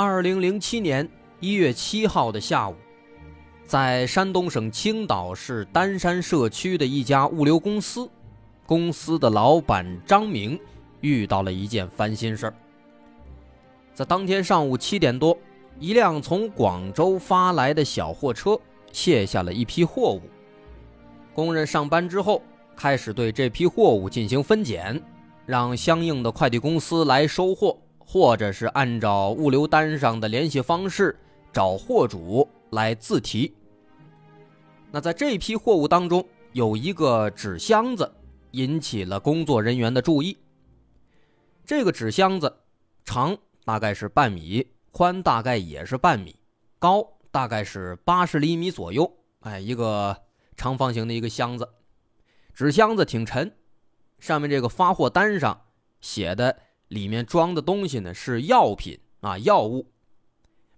二零零七年一月七号的下午，在山东省青岛市丹山社区的一家物流公司，公司的老板张明遇到了一件烦心事儿。在当天上午七点多，一辆从广州发来的小货车卸下了一批货物。工人上班之后，开始对这批货物进行分拣，让相应的快递公司来收货，或者是按照物流单上的联系方式找货主来自提。那在这批货物当中，有一个纸箱子引起了工作人员的注意。这个纸箱子长大概是半米，宽大概也是半米，高大概是八十厘米左右。哎，一个。长方形的一个箱子，纸箱子挺沉，上面这个发货单上写的里面装的东西呢是药品啊药物，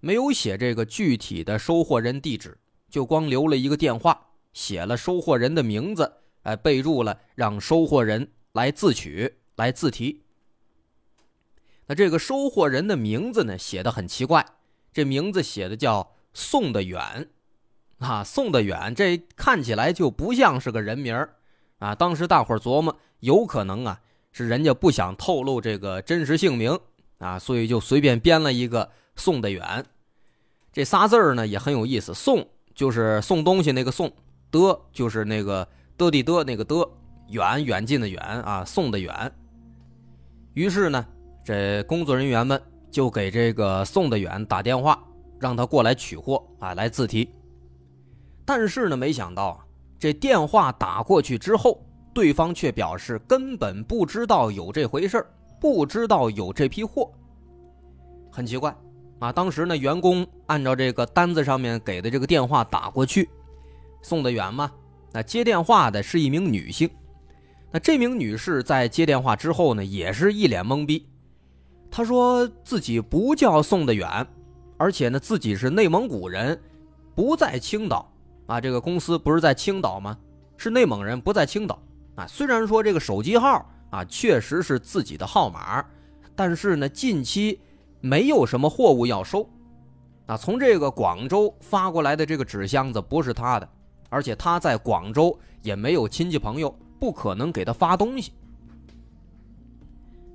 没有写这个具体的收货人地址，就光留了一个电话，写了收货人的名字，哎，备注了让收货人来自取来自提。那这个收货人的名字呢写的很奇怪，这名字写的叫宋的远。啊，送的远，这看起来就不像是个人名啊！当时大伙琢磨，有可能啊是人家不想透露这个真实姓名啊，所以就随便编了一个送的远。这仨字呢也很有意思，送就是送东西那个送，的就是那个的地的那个的，远远近的远啊，送的远。于是呢，这工作人员们就给这个送的远打电话，让他过来取货啊，来自提。但是呢，没想到这电话打过去之后，对方却表示根本不知道有这回事不知道有这批货。很奇怪啊！当时呢，员工按照这个单子上面给的这个电话打过去，送得远吗？那接电话的是一名女性。那这名女士在接电话之后呢，也是一脸懵逼。她说自己不叫送得远，而且呢，自己是内蒙古人，不在青岛。啊，这个公司不是在青岛吗？是内蒙人，不在青岛。啊，虽然说这个手机号啊确实是自己的号码，但是呢，近期没有什么货物要收。啊，从这个广州发过来的这个纸箱子不是他的，而且他在广州也没有亲戚朋友，不可能给他发东西。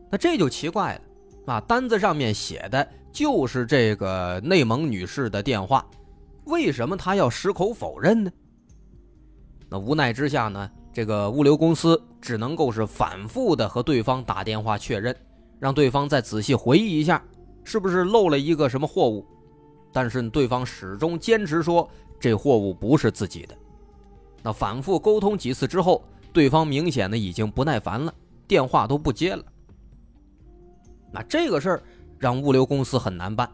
那这就奇怪了，啊，单子上面写的就是这个内蒙女士的电话。为什么他要矢口否认呢？那无奈之下呢，这个物流公司只能够是反复的和对方打电话确认，让对方再仔细回忆一下，是不是漏了一个什么货物。但是对方始终坚持说这货物不是自己的。那反复沟通几次之后，对方明显的已经不耐烦了，电话都不接了。那这个事儿让物流公司很难办。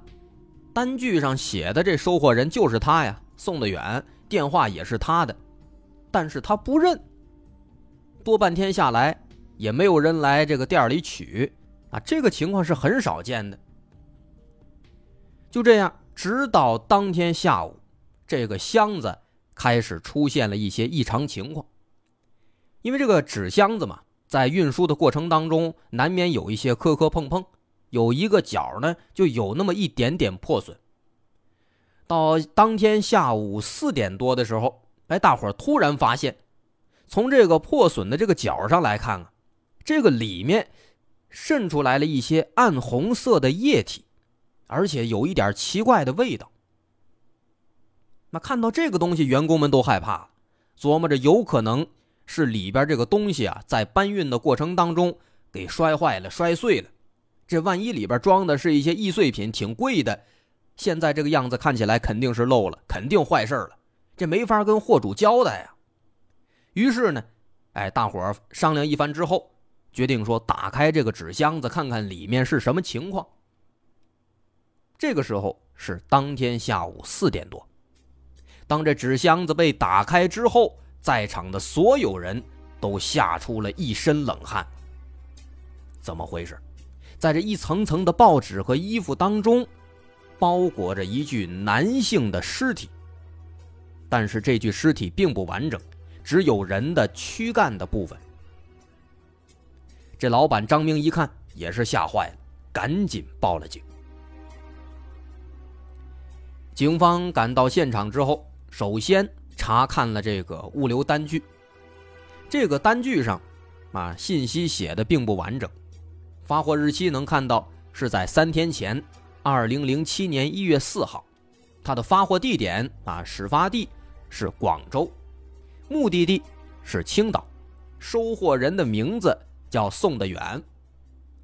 单据上写的这收货人就是他呀，送的远，电话也是他的，但是他不认。多半天下来，也没有人来这个店里取啊，这个情况是很少见的。就这样，直到当天下午，这个箱子开始出现了一些异常情况。因为这个纸箱子嘛，在运输的过程当中，难免有一些磕磕碰碰。有一个角呢，就有那么一点点破损。到当天下午四点多的时候，哎，大伙儿突然发现，从这个破损的这个角上来看啊，这个里面渗出来了一些暗红色的液体，而且有一点奇怪的味道。那看到这个东西，员工们都害怕，琢磨着有可能是里边这个东西啊，在搬运的过程当中给摔坏了、摔碎了。这万一里边装的是一些易碎品，挺贵的，现在这个样子看起来肯定是漏了，肯定坏事了，这没法跟货主交代呀。于是呢，哎，大伙儿商量一番之后，决定说打开这个纸箱子，看看里面是什么情况。这个时候是当天下午四点多。当这纸箱子被打开之后，在场的所有人都吓出了一身冷汗。怎么回事？在这一层层的报纸和衣服当中，包裹着一具男性的尸体。但是这具尸体并不完整，只有人的躯干的部分。这老板张明一看也是吓坏了，赶紧报了警。警方赶到现场之后。首先查看了这个物流单据，这个单据上，啊，信息写的并不完整，发货日期能看到是在三天前，二零零七年一月四号，它的发货地点啊，始发地是广州，目的地是青岛，收货人的名字叫宋德远，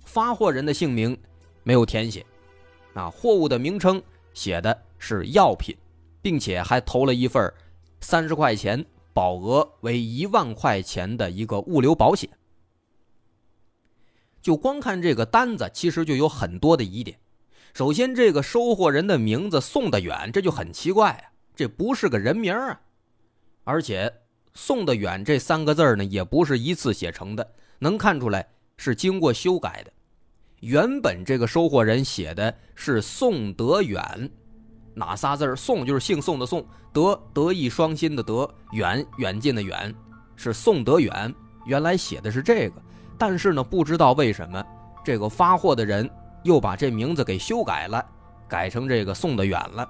发货人的姓名没有填写，啊，货物的名称写的是药品。并且还投了一份三十块钱保额为一万块钱的一个物流保险。就光看这个单子，其实就有很多的疑点。首先，这个收货人的名字宋德远，这就很奇怪啊，这不是个人名啊。而且“宋的远”这三个字呢，也不是一次写成的，能看出来是经过修改的。原本这个收货人写的是宋德远。哪仨字宋就是姓宋的宋，德德艺双馨的德，远远近的远，是宋德远。原来写的是这个，但是呢，不知道为什么这个发货的人又把这名字给修改了，改成这个宋的远了。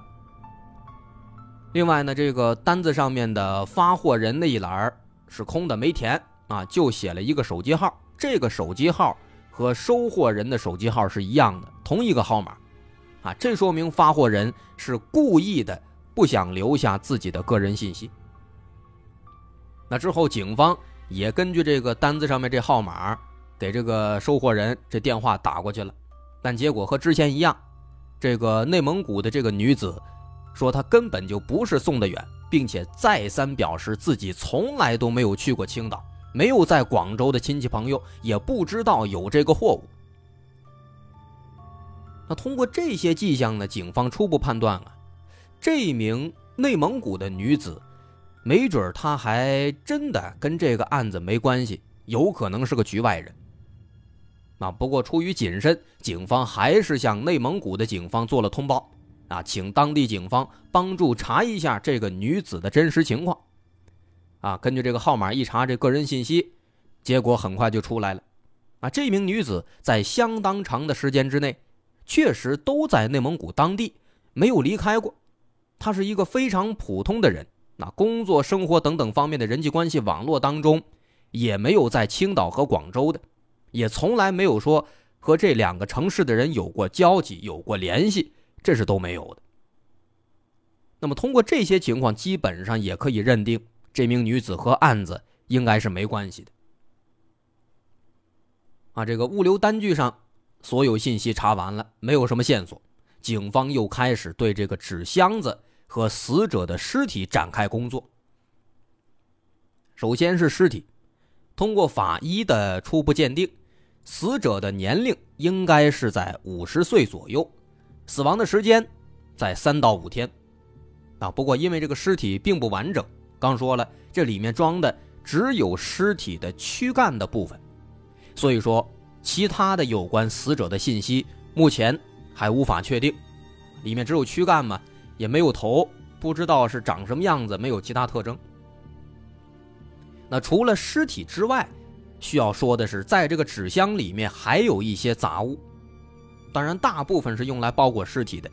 另外呢，这个单子上面的发货人那一栏是空的，没填啊，就写了一个手机号。这个手机号和收货人的手机号是一样的，同一个号码。啊，这说明发货人是故意的，不想留下自己的个人信息。那之后，警方也根据这个单子上面这号码，给这个收货人这电话打过去了，但结果和之前一样，这个内蒙古的这个女子说他根本就不是送的远，并且再三表示自己从来都没有去过青岛，没有在广州的亲戚朋友，也不知道有这个货物。那通过这些迹象呢，警方初步判断啊，这名内蒙古的女子，没准她还真的跟这个案子没关系，有可能是个局外人。啊，不过出于谨慎，警方还是向内蒙古的警方做了通报，啊，请当地警方帮助查一下这个女子的真实情况。啊，根据这个号码一查，这个人信息，结果很快就出来了。啊，这名女子在相当长的时间之内。确实都在内蒙古当地，没有离开过。她是一个非常普通的人，那工作、生活等等方面的人际关系网络当中，也没有在青岛和广州的，也从来没有说和这两个城市的人有过交集、有过联系，这是都没有的。那么通过这些情况，基本上也可以认定这名女子和案子应该是没关系的。啊，这个物流单据上。所有信息查完了，没有什么线索，警方又开始对这个纸箱子和死者的尸体展开工作。首先是尸体，通过法医的初步鉴定，死者的年龄应该是在五十岁左右，死亡的时间在三到五天。啊，不过因为这个尸体并不完整，刚说了，这里面装的只有尸体的躯干的部分，所以说。其他的有关死者的信息目前还无法确定，里面只有躯干嘛，也没有头，不知道是长什么样子，没有其他特征。那除了尸体之外，需要说的是，在这个纸箱里面还有一些杂物，当然大部分是用来包裹尸体的，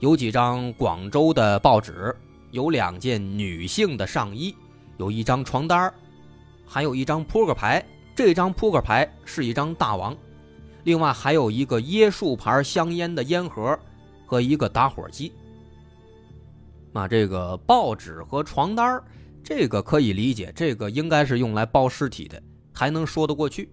有几张广州的报纸，有两件女性的上衣，有一张床单还有一张扑克牌。这张扑克牌是一张大王，另外还有一个椰树牌香烟的烟盒和一个打火机。那这个报纸和床单这个可以理解，这个应该是用来包尸体的，还能说得过去。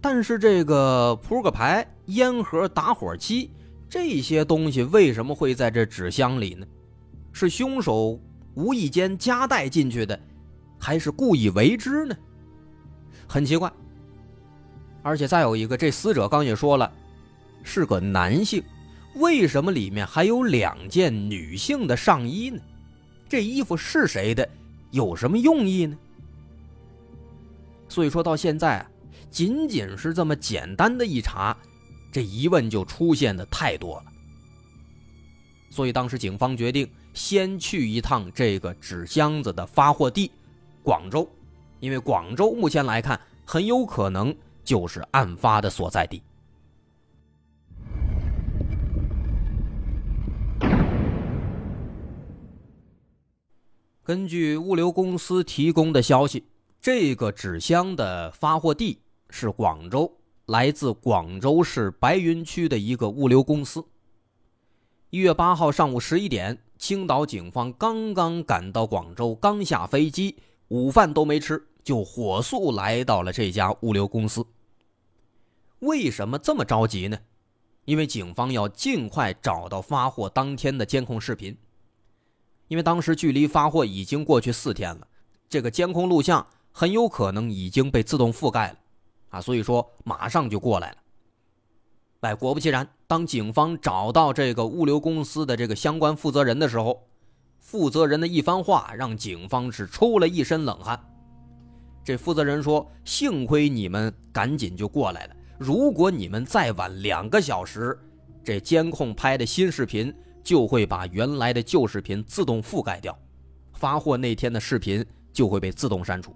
但是这个扑克牌、烟盒、打火机这些东西为什么会在这纸箱里呢？是凶手无意间夹带进去的，还是故意为之呢？很奇怪，而且再有一个，这死者刚也说了，是个男性，为什么里面还有两件女性的上衣呢？这衣服是谁的？有什么用意呢？所以说到现在，仅仅是这么简单的一查，这疑问就出现的太多了。所以当时警方决定先去一趟这个纸箱子的发货地——广州，因为广州目前来看很有可能就是案发的所在地。根据物流公司提供的消息，这个纸箱的发货地是广州，来自广州市白云区的一个物流公司。一月八号上午十一点，青岛警方刚刚赶到广州，刚下飞机，午饭都没吃，就火速来到了这家物流公司。为什么这么着急呢？因为警方要尽快找到发货当天的监控视频。因为当时距离发货已经过去四天了，这个监控录像很有可能已经被自动覆盖了，啊，所以说马上就过来了。哎，果不其然，当警方找到这个物流公司的这个相关负责人的时候，负责人的一番话让警方是出了一身冷汗。这负责人说：“幸亏你们赶紧就过来了，如果你们再晚两个小时，这监控拍的新视频。”就会把原来的旧视频自动覆盖掉，发货那天的视频就会被自动删除。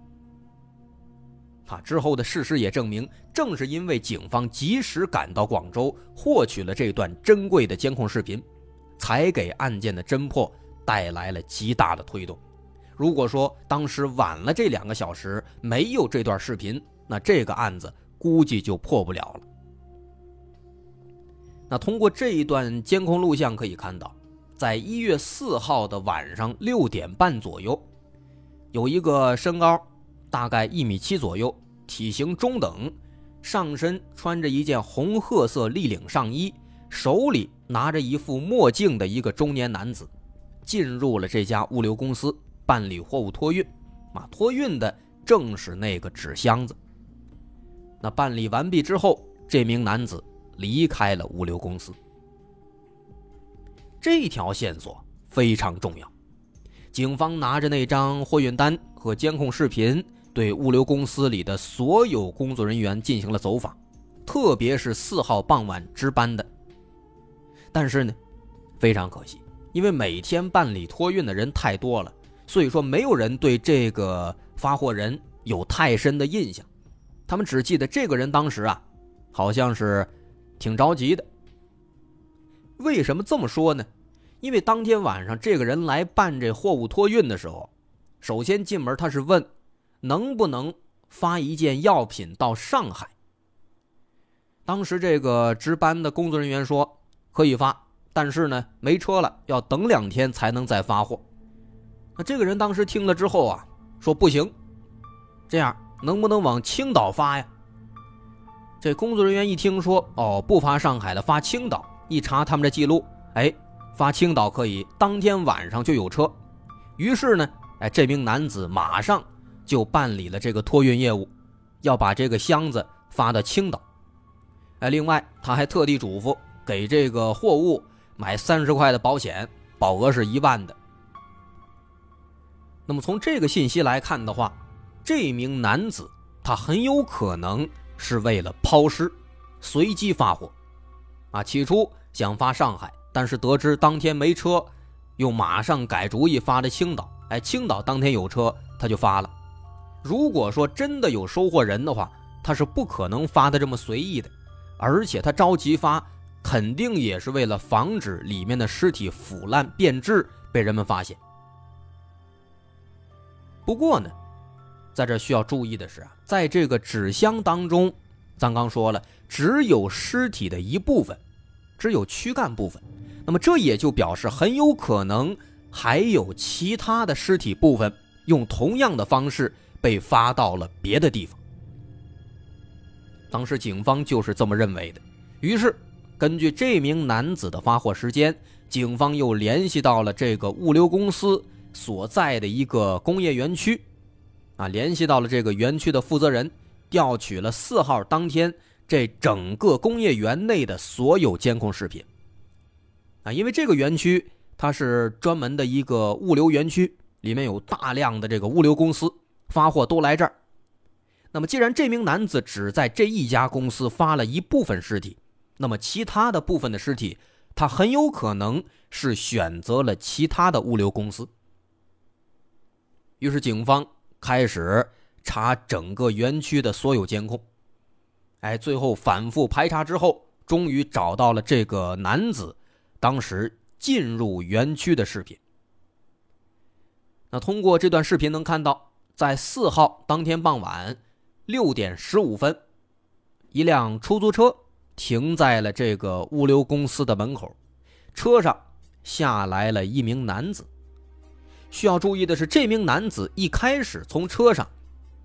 啊，之后的事实也证明，正是因为警方及时赶到广州，获取了这段珍贵的监控视频，才给案件的侦破带来了极大的推动。如果说当时晚了这两个小时，没有这段视频，那这个案子估计就破不了了。那通过这一段监控录像可以看到，在一月四号的晚上六点半左右，有一个身高大概一米七左右、体型中等、上身穿着一件红褐色立领上衣、手里拿着一副墨镜的一个中年男子，进入了这家物流公司办理货物托运。啊，托运的正是那个纸箱子。那办理完毕之后，这名男子。离开了物流公司，这条线索非常重要。警方拿着那张货运单和监控视频，对物流公司里的所有工作人员进行了走访，特别是四号傍晚值班的。但是呢，非常可惜，因为每天办理托运的人太多了，所以说没有人对这个发货人有太深的印象。他们只记得这个人当时啊，好像是。挺着急的。为什么这么说呢？因为当天晚上这个人来办这货物托运的时候，首先进门他是问，能不能发一件药品到上海。当时这个值班的工作人员说可以发，但是呢没车了，要等两天才能再发货。那这个人当时听了之后啊，说不行，这样能不能往青岛发呀？这工作人员一听说，哦，不发上海的，发青岛。一查他们的记录，哎，发青岛可以，当天晚上就有车。于是呢，哎，这名男子马上就办理了这个托运业务，要把这个箱子发到青岛。哎，另外他还特地嘱咐给这个货物买三十块的保险，保额是一万的。那么从这个信息来看的话，这名男子他很有可能。是为了抛尸，随机发货，啊，起初想发上海，但是得知当天没车，又马上改主意发的青岛。哎，青岛当天有车，他就发了。如果说真的有收货人的话，他是不可能发的这么随意的，而且他着急发，肯定也是为了防止里面的尸体腐烂变质被人们发现。不过呢。在这需要注意的是啊，在这个纸箱当中，咱刚说了，只有尸体的一部分，只有躯干部分。那么这也就表示很有可能还有其他的尸体部分用同样的方式被发到了别的地方。当时警方就是这么认为的。于是，根据这名男子的发货时间，警方又联系到了这个物流公司所在的一个工业园区。啊，联系到了这个园区的负责人，调取了四号当天这整个工业园内的所有监控视频。啊，因为这个园区它是专门的一个物流园区，里面有大量的这个物流公司发货都来这儿。那么，既然这名男子只在这一家公司发了一部分尸体，那么其他的部分的尸体，他很有可能是选择了其他的物流公司。于是，警方开始查整个园区的所有监控。哎，最后反复排查之后，终于找到了这个男子当时进入园区的视频。那通过这段视频能看到，在四号当天傍晚六点十五分，一辆出租车停在了这个物流公司的门口，车上下来了一名男子。需要注意的是，这名男子一开始从车上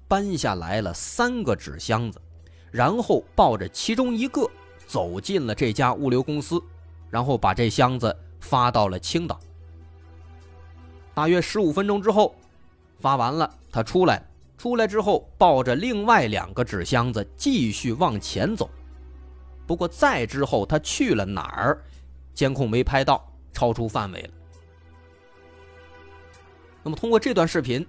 搬下来了三个纸箱子。然后抱着其中一个走进了这家物流公司，然后把这箱子发到了青岛。大约十五分钟之后，发完了，他出来，出来之后抱着另外两个纸箱子继续往前走。不过再之后他去了哪儿，监控没拍到，超出范围了。那么通过这段视频。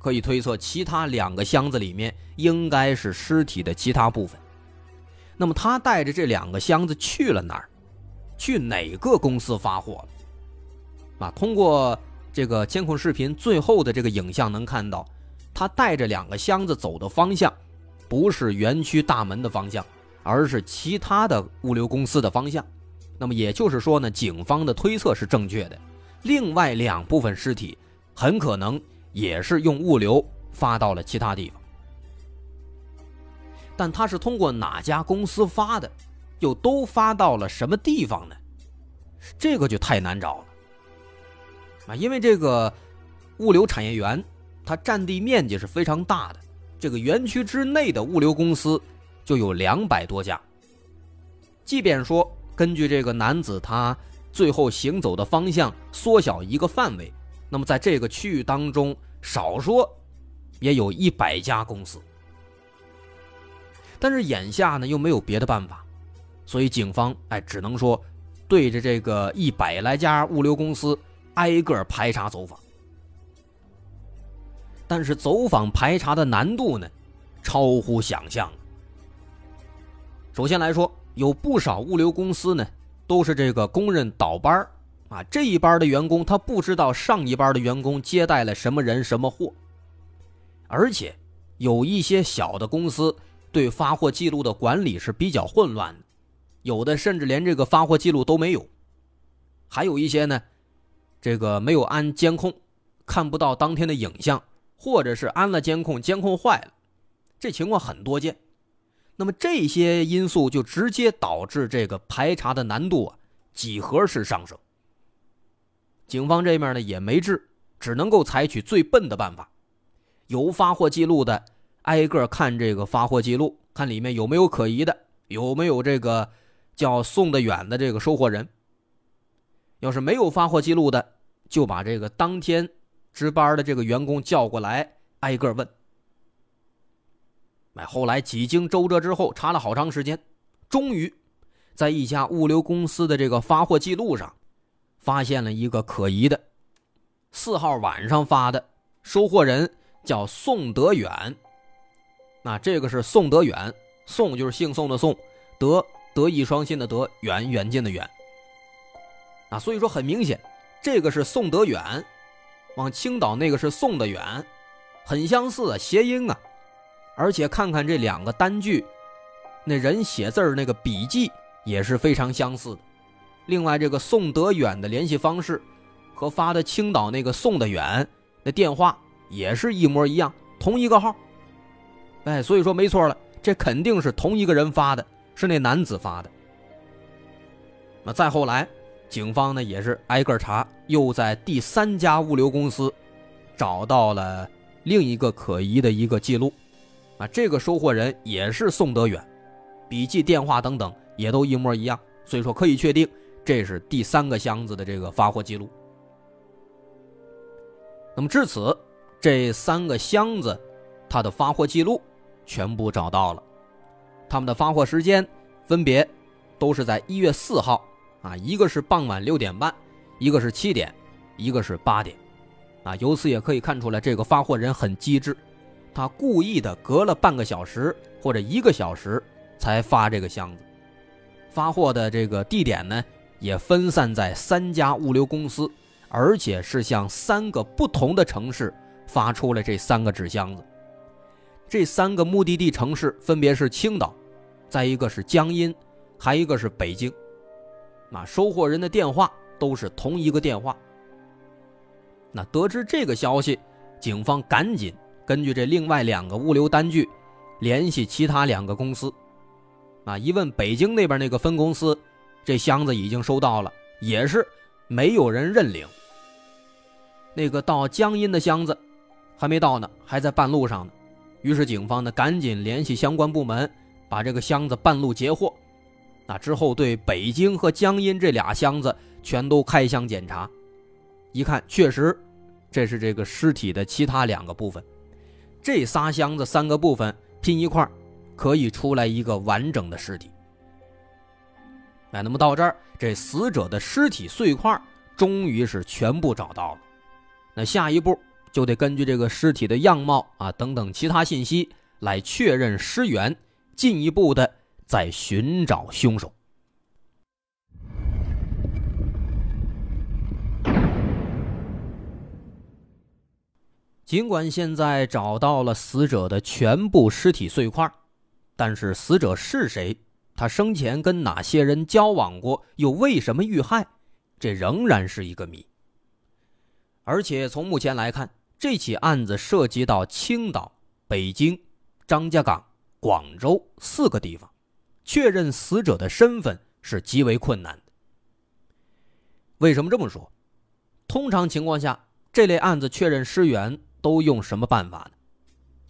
可以推测，其他两个箱子里面应该是尸体的其他部分。那么他带着这两个箱子去了哪儿？去哪个公司发货了？啊，通过这个监控视频最后的这个影像能看到，他带着两个箱子走的方向，不是园区大门的方向，而是其他的物流公司的方向。那么也就是说呢，警方的推测是正确的。另外两部分尸体很可能。也是用物流发到了其他地方，但他是通过哪家公司发的，又都发到了什么地方呢？这个就太难找了啊！因为这个物流产业园，它占地面积是非常大的，这个园区之内的物流公司就有两百多家。即便说根据这个男子他最后行走的方向缩小一个范围，那么在这个区域当中。少说，也有一百家公司，但是眼下呢又没有别的办法，所以警方哎只能说对着这个一百来家物流公司挨个排查走访。但是走访排查的难度呢，超乎想象。首先来说，有不少物流公司呢都是这个工人倒班啊，这一班的员工他不知道上一班的员工接待了什么人什么货，而且有一些小的公司对发货记录的管理是比较混乱的，有的甚至连这个发货记录都没有，还有一些呢，这个没有安监控，看不到当天的影像，或者是安了监控，监控坏了，这情况很多见。那么这些因素就直接导致这个排查的难度啊几何式上升。警方这面呢也没治，只能够采取最笨的办法，有发货记录的挨个看这个发货记录，看里面有没有可疑的，有没有这个叫送得远的这个收货人。要是没有发货记录的，就把这个当天值班的这个员工叫过来挨个问。哎，后来几经周折之后，查了好长时间，终于在一家物流公司的这个发货记录上。发现了一个可疑的，四号晚上发的，收货人叫宋德远。那这个是宋德远，宋就是姓宋的宋，德德艺双馨的德，远远近的远。啊，所以说很明显，这个是宋德远，往青岛那个是宋德远，很相似啊，谐音啊。而且看看这两个单据，那人写字那个笔迹也是非常相似的。另外，这个宋德远的联系方式，和发的青岛那个宋德远的电话也是一模一样，同一个号。哎，所以说没错了，这肯定是同一个人发的，是那男子发的。那再后来，警方呢也是挨个查，又在第三家物流公司找到了另一个可疑的一个记录，啊，这个收货人也是宋德远，笔记、电话等等也都一模一样，所以说可以确定。这是第三个箱子的这个发货记录。那么至此，这三个箱子它的发货记录全部找到了，他们的发货时间分别都是在一月四号啊，一个是傍晚六点半，一个是七点，一个是八点，啊，由此也可以看出来，这个发货人很机智，他故意的隔了半个小时或者一个小时才发这个箱子，发货的这个地点呢也分散在三家物流公司，而且是向三个不同的城市发出了这三个纸箱子。这三个目的地城市分别是青岛，再一个是江阴，还一个是北京。那收货人的电话都是同一个电话。那得知这个消息，警方赶紧根据这另外两个物流单据，联系其他两个公司。啊，一问北京那边那个分公司，这箱子已经收到了，也是没有人认领。那个到江阴的箱子还没到呢，还在半路上呢。于是警方呢赶紧联系相关部门，把这个箱子半路截获。那之后对北京和江阴这俩箱子全都开箱检查，一看确实，这是这个尸体的其他两个部分。这仨箱子三个部分拼一块可以出来一个完整的尸体。哎，那么到这儿，这死者的尸体碎块终于是全部找到了。那下一步。就得根据这个尸体的样貌啊等等其他信息来确认尸源，进一步的在寻找凶手。尽管现在找到了死者的全部尸体碎块，但是死者是谁，他生前跟哪些人交往过，又为什么遇害，这仍然是一个谜。而且从目前来看，这起案子涉及到青岛、北京、张家港、广州四个地方，确认死者的身份是极为困难的。为什么这么说？通常情况下，这类案子确认尸源都用什么办法呢？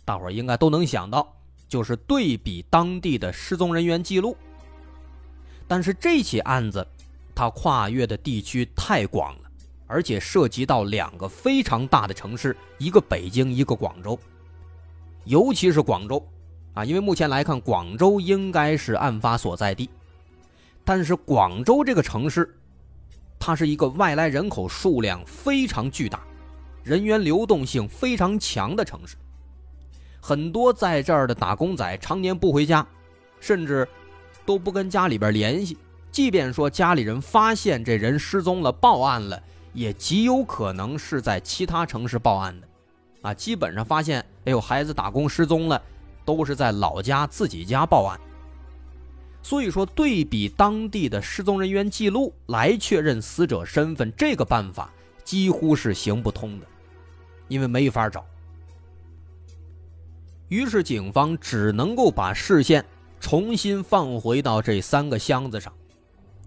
大伙儿应该都能想到，就是对比当地的失踪人员记录。但是这起案子，它跨越的地区太广了。而且涉及到两个非常大的城市，一个北京，一个广州。尤其是广州，啊，因为目前来看，广州应该是案发所在地。但是广州这个城市，它是一个外来人口数量非常巨大、人员流动性非常强的城市。很多在这儿的打工仔常年不回家，甚至都不跟家里边联系。即便说家里人发现这人失踪了，报案了。也极有可能是在其他城市报案的，啊，基本上发现，哎呦，孩子打工失踪了，都是在老家自己家报案。所以说，对比当地的失踪人员记录来确认死者身份，这个办法几乎是行不通的，因为没法找。于是，警方只能够把视线重新放回到这三个箱子上，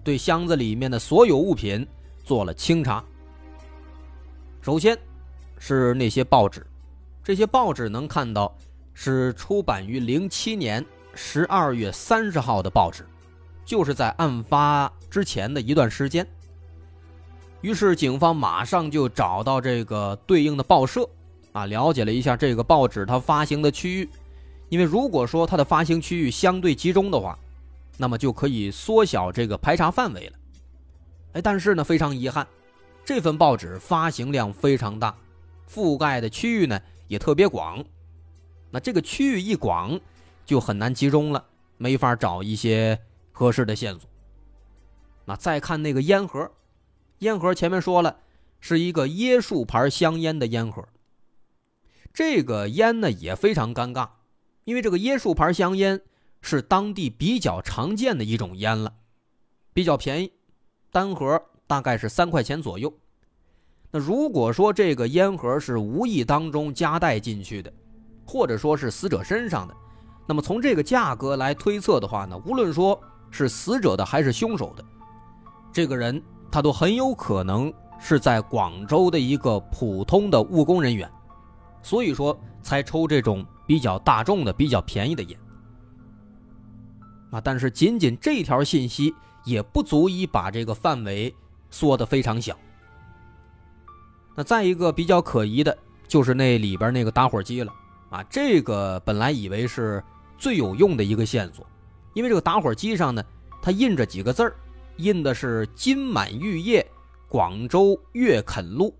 对箱子里面的所有物品做了清查。首先，是那些报纸，这些报纸能看到是出版于零七年十二月三十号的报纸，就是在案发之前的一段时间。于是警方马上就找到这个对应的报社，啊，了解了一下这个报纸它发行的区域，因为如果说它的发行区域相对集中的话，那么就可以缩小这个排查范围了。哎，但是呢，非常遗憾。这份报纸发行量非常大，覆盖的区域呢也特别广。那这个区域一广，就很难集中了，没法找一些合适的线索。那再看那个烟盒，烟盒前面说了是一个椰树牌香烟的烟盒。这个烟呢也非常尴尬，因为这个椰树牌香烟是当地比较常见的一种烟了，比较便宜，单盒。大概是三块钱左右。那如果说这个烟盒是无意当中夹带进去的，或者说是死者身上的，那么从这个价格来推测的话呢，无论说是死者的还是凶手的，这个人他都很有可能是在广州的一个普通的务工人员，所以说才抽这种比较大众的、比较便宜的烟。啊，但是仅仅这条信息也不足以把这个范围。缩得非常小。那再一个比较可疑的，就是那里边那个打火机了啊！这个本来以为是最有用的一个线索，因为这个打火机上呢，它印着几个字儿，印的是“金满玉业，广州粤垦路”。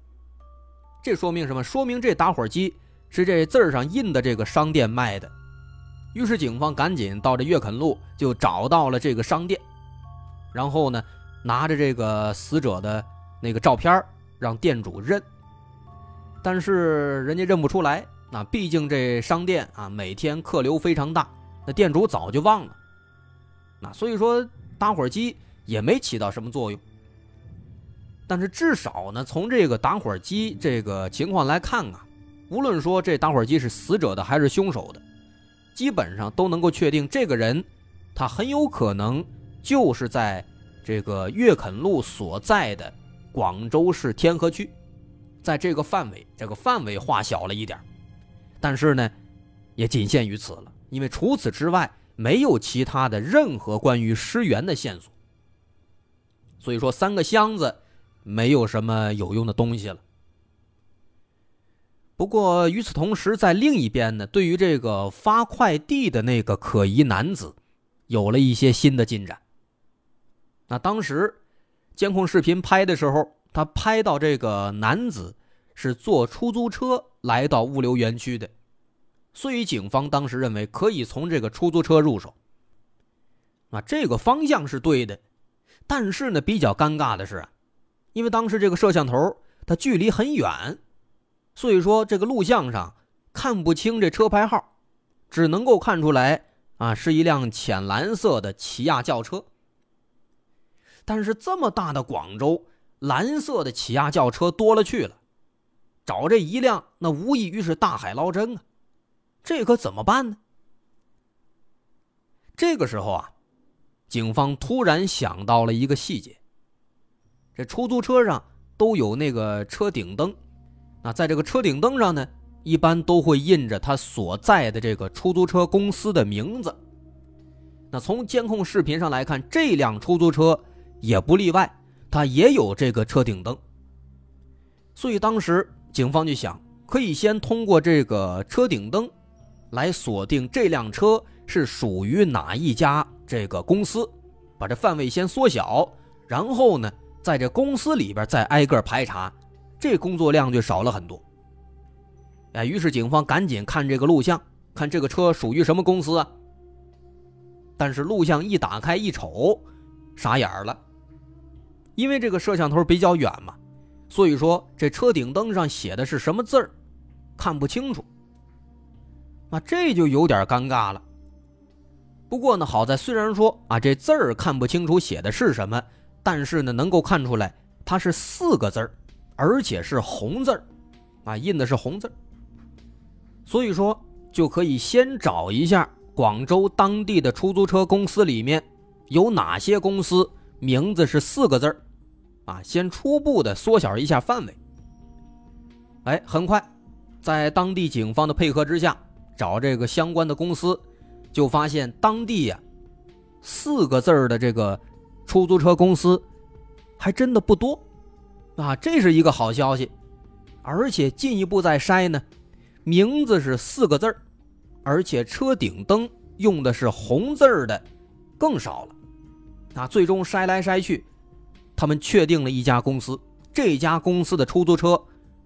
这说明什么？说明这打火机是这字儿上印的这个商店卖的。于是警方赶紧到这粤垦路就找到了这个商店，然后呢，拿着这个死者的那个照片让店主认。但是人家认不出来，那毕竟这商店啊每天客流非常大，那店主早就忘了。那所以说打火机也没起到什么作用。但是至少呢，从这个打火机这个情况来看啊，无论说这打火机是死者的还是凶手的。基本上都能够确定，这个人，他很有可能就是在这个粤垦路所在的广州市天河区，在这个范围，这个范围划小了一点，但是呢，也仅限于此了，因为除此之外没有其他的任何关于尸源的线索。所以说，三个箱子没有什么有用的东西了。不过与此同时，在另一边呢，对于这个发快递的那个可疑男子，有了一些新的进展。那当时监控视频拍的时候，他拍到这个男子是坐出租车来到物流园区的，所以警方当时认为可以从这个出租车入手。啊，这个方向是对的，但是呢，比较尴尬的是，因为当时这个摄像头它距离很远。所以说，这个录像上看不清这车牌号，只能够看出来啊，是一辆浅蓝色的起亚轿车。但是这么大的广州，蓝色的起亚轿车多了去了，找这一辆，那无异于是大海捞针啊！这可怎么办呢？这个时候啊，警方突然想到了一个细节：这出租车上都有那个车顶灯。那在这个车顶灯上呢，一般都会印着他所在的这个出租车公司的名字。那从监控视频上来看，这辆出租车也不例外，它也有这个车顶灯。所以当时警方就想，可以先通过这个车顶灯，来锁定这辆车是属于哪一家这个公司，把这范围先缩小，然后呢，在这公司里边再挨个排查。这工作量就少了很多。哎，于是警方赶紧看这个录像，看这个车属于什么公司啊？但是录像一打开一瞅，傻眼了，因为这个摄像头比较远嘛，所以说这车顶灯上写的是什么字儿，看不清楚。那这就有点尴尬了。不过呢，好在虽然说啊这字儿看不清楚写的是什么，但是呢能够看出来它是四个字儿。而且是红字儿，啊，印的是红字儿。所以说，就可以先找一下广州当地的出租车公司里面有哪些公司名字是四个字儿，啊，先初步的缩小一下范围。哎，很快，在当地警方的配合之下，找这个相关的公司，就发现当地呀，四个字儿的这个出租车公司还真的不多。啊，这是一个好消息，而且进一步再筛呢，名字是四个字儿，而且车顶灯用的是红字儿的，更少了。啊，最终筛来筛去，他们确定了一家公司，这家公司的出租车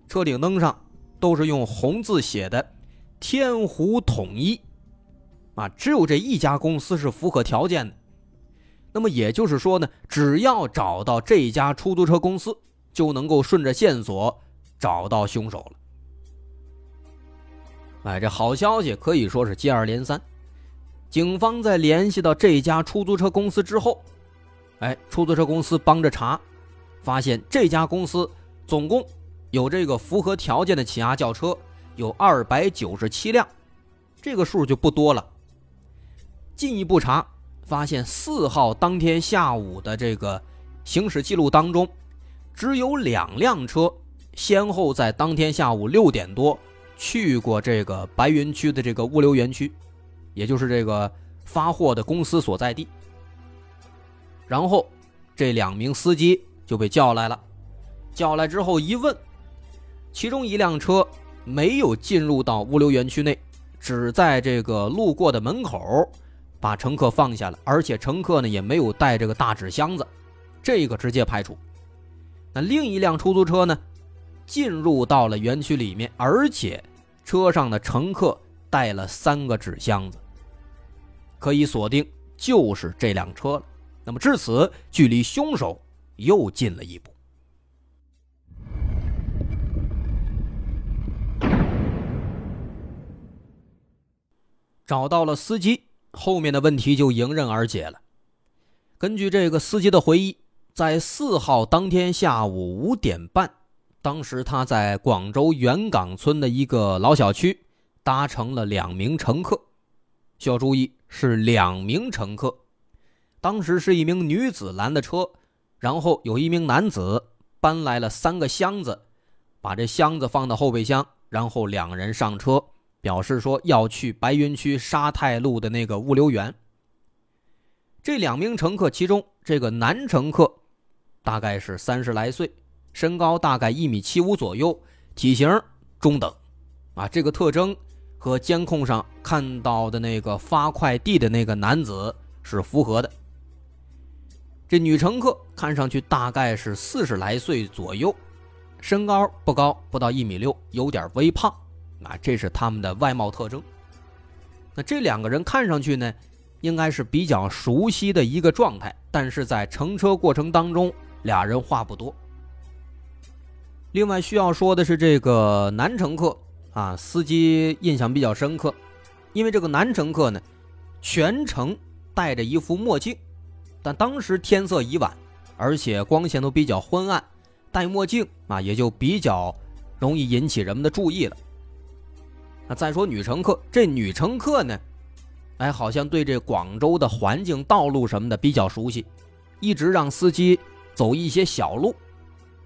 车顶灯上都是用红字写的“天湖统一”，啊，只有这一家公司是符合条件的。那么也就是说呢，只要找到这家出租车公司。就能够顺着线索找到凶手了。哎，这好消息可以说是接二连三。警方在联系到这家出租车公司之后，哎，出租车公司帮着查，发现这家公司总共有这个符合条件的起亚轿车有二百九十七辆，这个数就不多了。进一步查，发现四号当天下午的这个行驶记录当中。只有两辆车先后在当天下午六点多去过这个白云区的这个物流园区，也就是这个发货的公司所在地。然后这两名司机就被叫来了，叫来之后一问，其中一辆车没有进入到物流园区内，只在这个路过的门口把乘客放下了，而且乘客呢也没有带这个大纸箱子，这个直接排除。那另一辆出租车呢，进入到了园区里面，而且车上的乘客带了三个纸箱子，可以锁定就是这辆车了。那么至此，距离凶手又近了一步。找到了司机，后面的问题就迎刃而解了。根据这个司机的回忆，在四号当天下午五点半，当时他在广州元岗村的一个老小区搭乘了两名乘客。需要注意，是两名乘客。当时是一名女子拦的车，然后有一名男子搬来了三个箱子，把这箱子放到后备箱，然后两人上车。表示说要去白云区沙太路的那个物流园。这两名乘客，其中这个男乘客大概是三十来岁，身高大概一米七五左右，体型中等，啊，这个特征和监控上看到的那个发快递的那个男子是符合的。这女乘客看上去大概是四十来岁左右，身高不高，不到一米六，有点微胖。啊，这是他们的外貌特征。那这两个人看上去呢，应该是比较熟悉的一个状态，但是在乘车过程当中，俩人话不多。另外需要说的是，这个男乘客啊，司机印象比较深刻，因为这个男乘客呢，全程戴着一副墨镜，但当时天色已晚，而且光线都比较昏暗，戴墨镜啊，也就比较容易引起人们的注意了。那再说女乘客，这女乘客呢，哎，好像对这广州的环境、道路什么的比较熟悉，一直让司机走一些小路，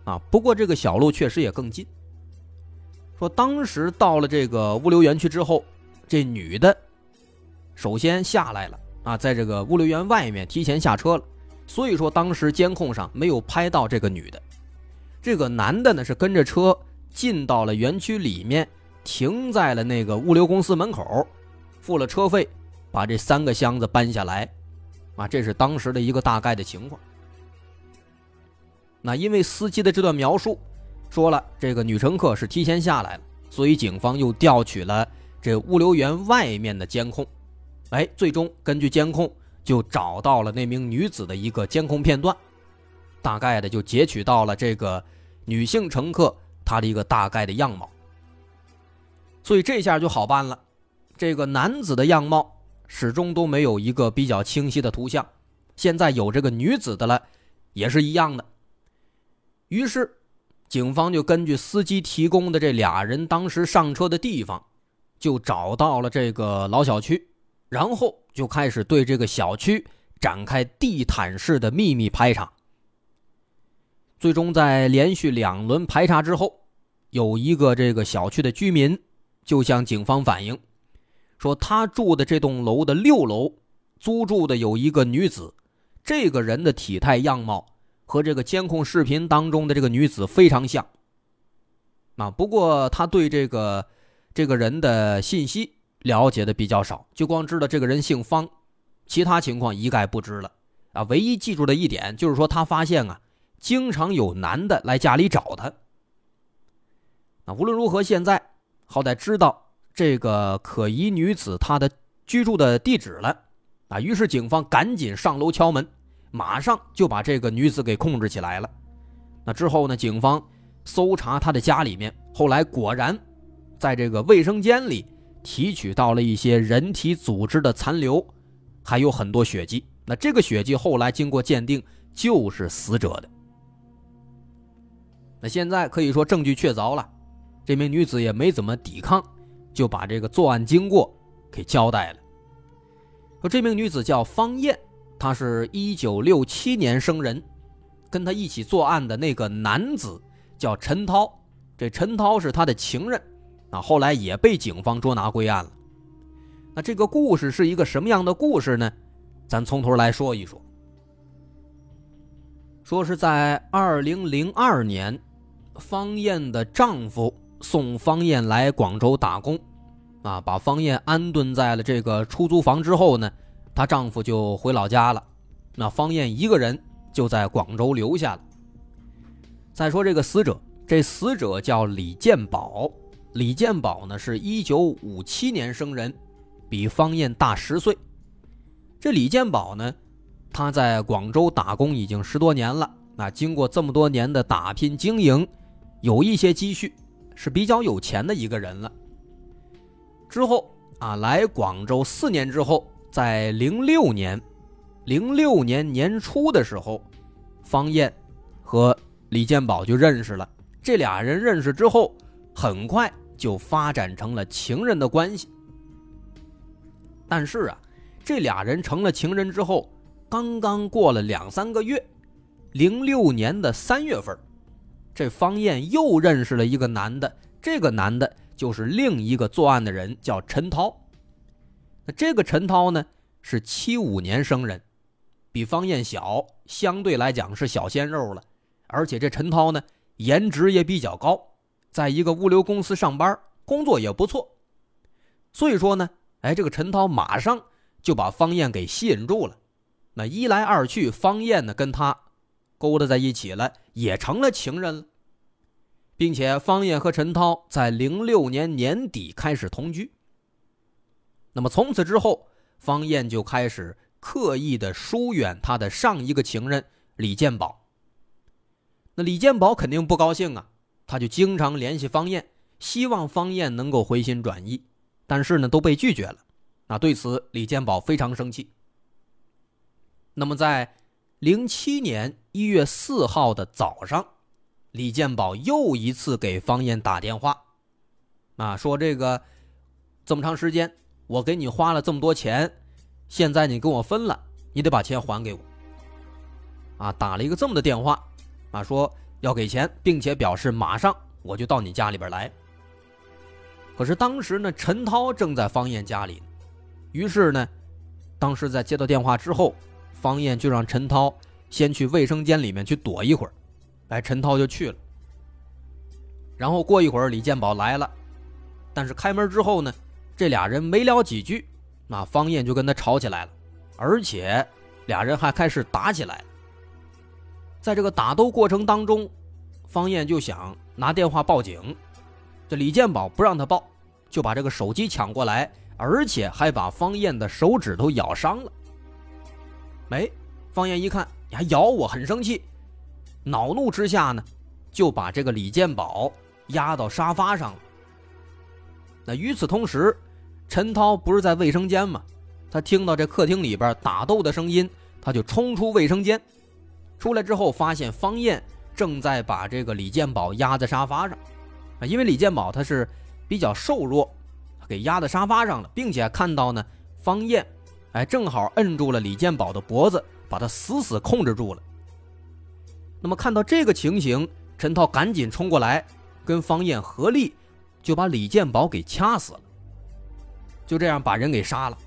啊，不过这个小路确实也更近。说当时到了这个物流园区之后，这女的首先下来了，啊，在这个物流园外面提前下车了，所以说当时监控上没有拍到这个女的，这个男的呢是跟着车进到了园区里面。停在了那个物流公司门口，付了车费，把这三个箱子搬下来，啊，这是当时的一个大概的情况。那因为司机的这段描述，说了这个女乘客是提前下来了，所以警方又调取了这物流园外面的监控，哎，最终根据监控就找到了那名女子的一个监控片段，大概的就截取到了这个女性乘客她的一个大概的样貌。所以这下就好办了，这个男子的样貌始终都没有一个比较清晰的图像，现在有这个女子的了，也是一样的。于是，警方就根据司机提供的这俩人当时上车的地方，就找到了这个老小区，然后就开始对这个小区展开地毯式的秘密排查。最终在连续两轮排查之后，有一个这个小区的居民。就向警方反映，说他住的这栋楼的六楼租住的有一个女子，这个人的体态样貌和这个监控视频当中的这个女子非常像。啊，不过他对这个这个人的信息了解的比较少，就光知道这个人姓方，其他情况一概不知了。啊，唯一记住的一点就是说他发现啊，经常有男的来家里找他。那，无论如何，现在。好歹知道这个可疑女子她的居住的地址了，啊，于是警方赶紧上楼敲门，马上就把这个女子给控制起来了。那之后呢，警方搜查她的家里面，后来果然在这个卫生间里提取到了一些人体组织的残留，还有很多血迹。那这个血迹后来经过鉴定就是死者的。那现在可以说证据确凿了。这名女子也没怎么抵抗，就把这个作案经过给交代了。说这名女子叫方艳，她是一九六七年生人，跟她一起作案的那个男子叫陈涛，这陈涛是她的情人，啊，后来也被警方捉拿归案了。那这个故事是一个什么样的故事呢？咱从头来说一说。说是在二零零二年，方艳的丈夫。送方艳来广州打工，啊，把方艳安顿在了这个出租房之后呢，她丈夫就回老家了。那方艳一个人就在广州留下了。再说这个死者，这死者叫李建宝。李建宝呢，是一九五七年生人，比方艳大十岁。这李建宝呢，他在广州打工已经十多年了。那经过这么多年的打拼经营，有一些积蓄，是比较有钱的一个人了。之后啊，来广州四年之后，在零六年，零六年年初的时候，方艳和李建宝就认识了。这俩人认识之后，很快。就发展成了情人的关系，但是啊，这俩人成了情人之后，刚刚过了两三个月，零六年的三月份，这方艳又认识了一个男的，这个男的就是另一个作案的人，叫陈涛。那这个陈涛呢，是七五年生人，比方艳小，相对来讲是小鲜肉了，而且这陈涛呢，颜值也比较高。在一个物流公司上班，工作也不错，所以说呢，哎，这个陈涛马上就把方艳给吸引住了。那一来二去，方艳呢跟他勾搭在一起了，也成了情人了，并且方艳和陈涛在零六年年底开始同居。那么从此之后，方艳就开始刻意的疏远他的上一个情人李建宝。那李建宝肯定不高兴啊。他就经常联系方艳，希望方艳能够回心转意，但是呢都被拒绝了。那对此，李建宝非常生气。那么在零七年一月四号的早上，李建宝又一次给方艳打电话，啊，说这个这么长时间我给你花了这么多钱，现在你跟我分了，你得把钱还给我。啊，打了一个这么的电话，啊，说。要给钱，并且表示马上我就到你家里边来。可是当时呢，陈涛正在方艳家里，于是呢，当时在接到电话之后，方艳就让陈涛先去卫生间里面去躲一会儿。哎，陈涛就去了。然后过一会儿，李建宝来了，但是开门之后呢，这俩人没聊几句，那方艳就跟他吵起来了，而且俩人还开始打起来了。在这个打斗过程当中，方艳就想拿电话报警，这李建宝不让他报，就把这个手机抢过来，而且还把方艳的手指头咬伤了。没，方艳一看你还咬我，很生气，恼怒之下呢，就把这个李建宝压到沙发上了。那与此同时，陈涛不是在卫生间吗？他听到这客厅里边打斗的声音，他就冲出卫生间。出来之后，发现方艳正在把这个李建宝压在沙发上，啊，因为李建宝他是比较瘦弱，给压在沙发上了，并且看到呢，方艳，哎，正好摁住了李建宝的脖子，把他死死控制住了。那么看到这个情形，陈涛赶紧冲过来，跟方艳合力，就把李建宝给掐死了。就这样把人给杀了。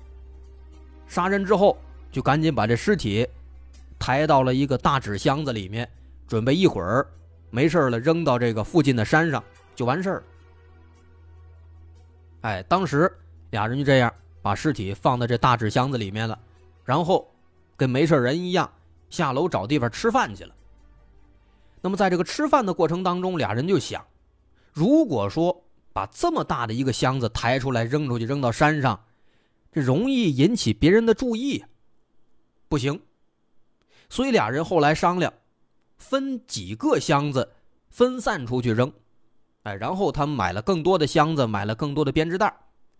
杀人之后，就赶紧把这尸体。抬到了一个大纸箱子里面，准备一会儿没事了扔到这个附近的山上就完事儿了。哎，当时俩人就这样把尸体放在这大纸箱子里面了，然后跟没事人一样下楼找地方吃饭去了。那么在这个吃饭的过程当中，俩人就想，如果说把这么大的一个箱子抬出来扔出去扔到山上，这容易引起别人的注意，不行。所以俩人后来商量，分几个箱子分散出去扔，哎，然后他们买了更多的箱子，买了更多的编织袋，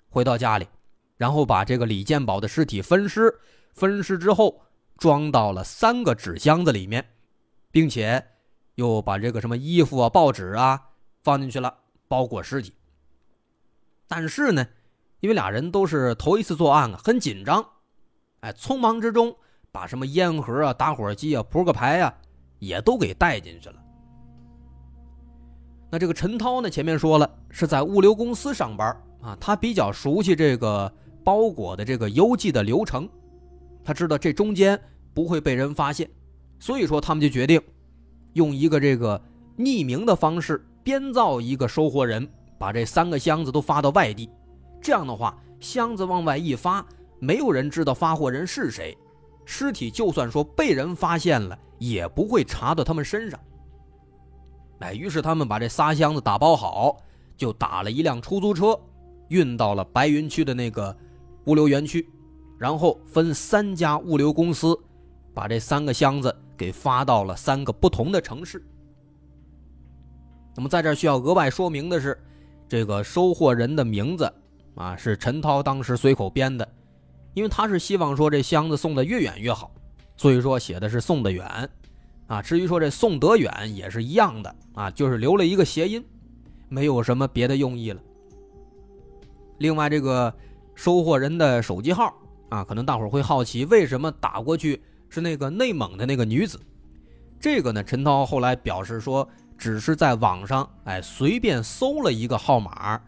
回到家里，然后把这个李建宝的尸体分尸，分尸之后装到了三个纸箱子里面，并且又把这个什么衣服啊、报纸啊放进去了，包裹尸体。但是呢，因为俩人都是头一次作案啊，很紧张，哎，匆忙之中。把什么烟盒啊、打火机啊、扑克牌啊，也都给带进去了。那这个陈涛呢？前面说了是在物流公司上班啊，他比较熟悉这个包裹的这个邮寄的流程，他知道这中间不会被人发现，所以说他们就决定用一个这个匿名的方式编造一个收货人，把这三个箱子都发到外地。这样的话，箱子往外一发，没有人知道发货人是谁。尸体就算说被人发现了，也不会查到他们身上。哎，于是他们把这仨箱子打包好，就打了一辆出租车，运到了白云区的那个物流园区，然后分三家物流公司，把这三个箱子给发到了三个不同的城市。那么在这需要额外说明的是，这个收货人的名字啊是陈涛当时随口编的，因为他是希望说这箱子送的越远越好，所以说写的是送得远。啊，至于说这送得远也是一样的啊，就是留了一个谐音，没有什么别的用意了。另外，这个收货人的手机号啊，可能大伙会好奇，为什么打过去是那个内蒙的那个女子？这个呢，陈涛后来表示说，只是在网上哎随便搜了一个号码，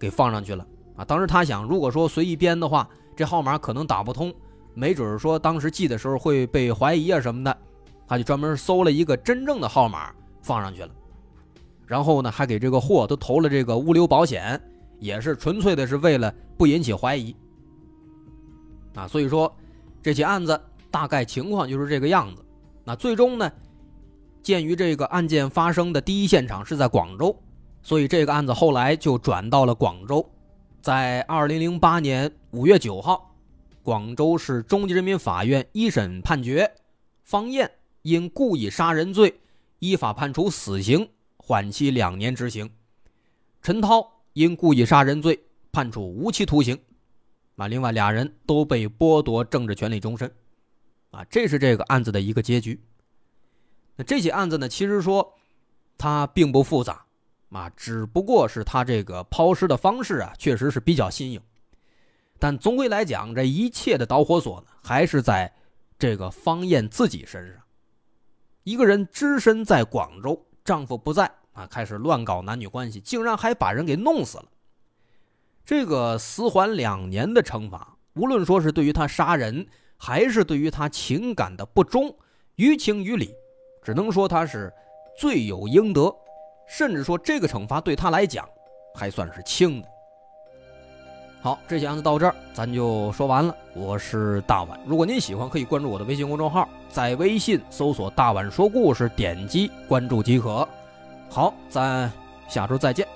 给放上去了啊。当时他想，如果说随意编的话，这号码可能打不通，没准说当时寄的时候会被怀疑啊什么的。他就专门搜了一个真正的号码放上去了，然后呢，还给这个货都投了这个物流保险，也是纯粹的是为了不引起怀疑。啊，所以说这起案子大概情况就是这个样子。那最终呢，鉴于这个案件发生的第一现场是在广州，所以这个案子后来就转到了广州。在二零零八年五月九号，广州市中级人民法院一审判决方艳。因故意杀人罪，依法判处死刑，缓期两年执行。陈涛因故意杀人罪判处无期徒刑。啊，另外俩人都被剥夺政治权利终身。啊，这是这个案子的一个结局。那这起案子呢，其实说它并不复杂，啊，只不过是他这个抛尸的方式啊，确实是比较新颖。但总归来讲，这一切的导火索呢，还是在这个方艳自己身上。一个人只身在广州，丈夫不在啊，开始乱搞男女关系，竟然还把人给弄死了。这个死缓两年的惩罚，无论说是对于他杀人，还是对于他情感的不忠，于情于理，只能说他是罪有应得，甚至说这个惩罚对他来讲还算是轻的。好，这些案子到这儿，咱就说完了。我是大碗，如果您喜欢，可以关注我的微信公众号，在微信搜索“大碗说故事”，点击关注即可。好，咱下周再见。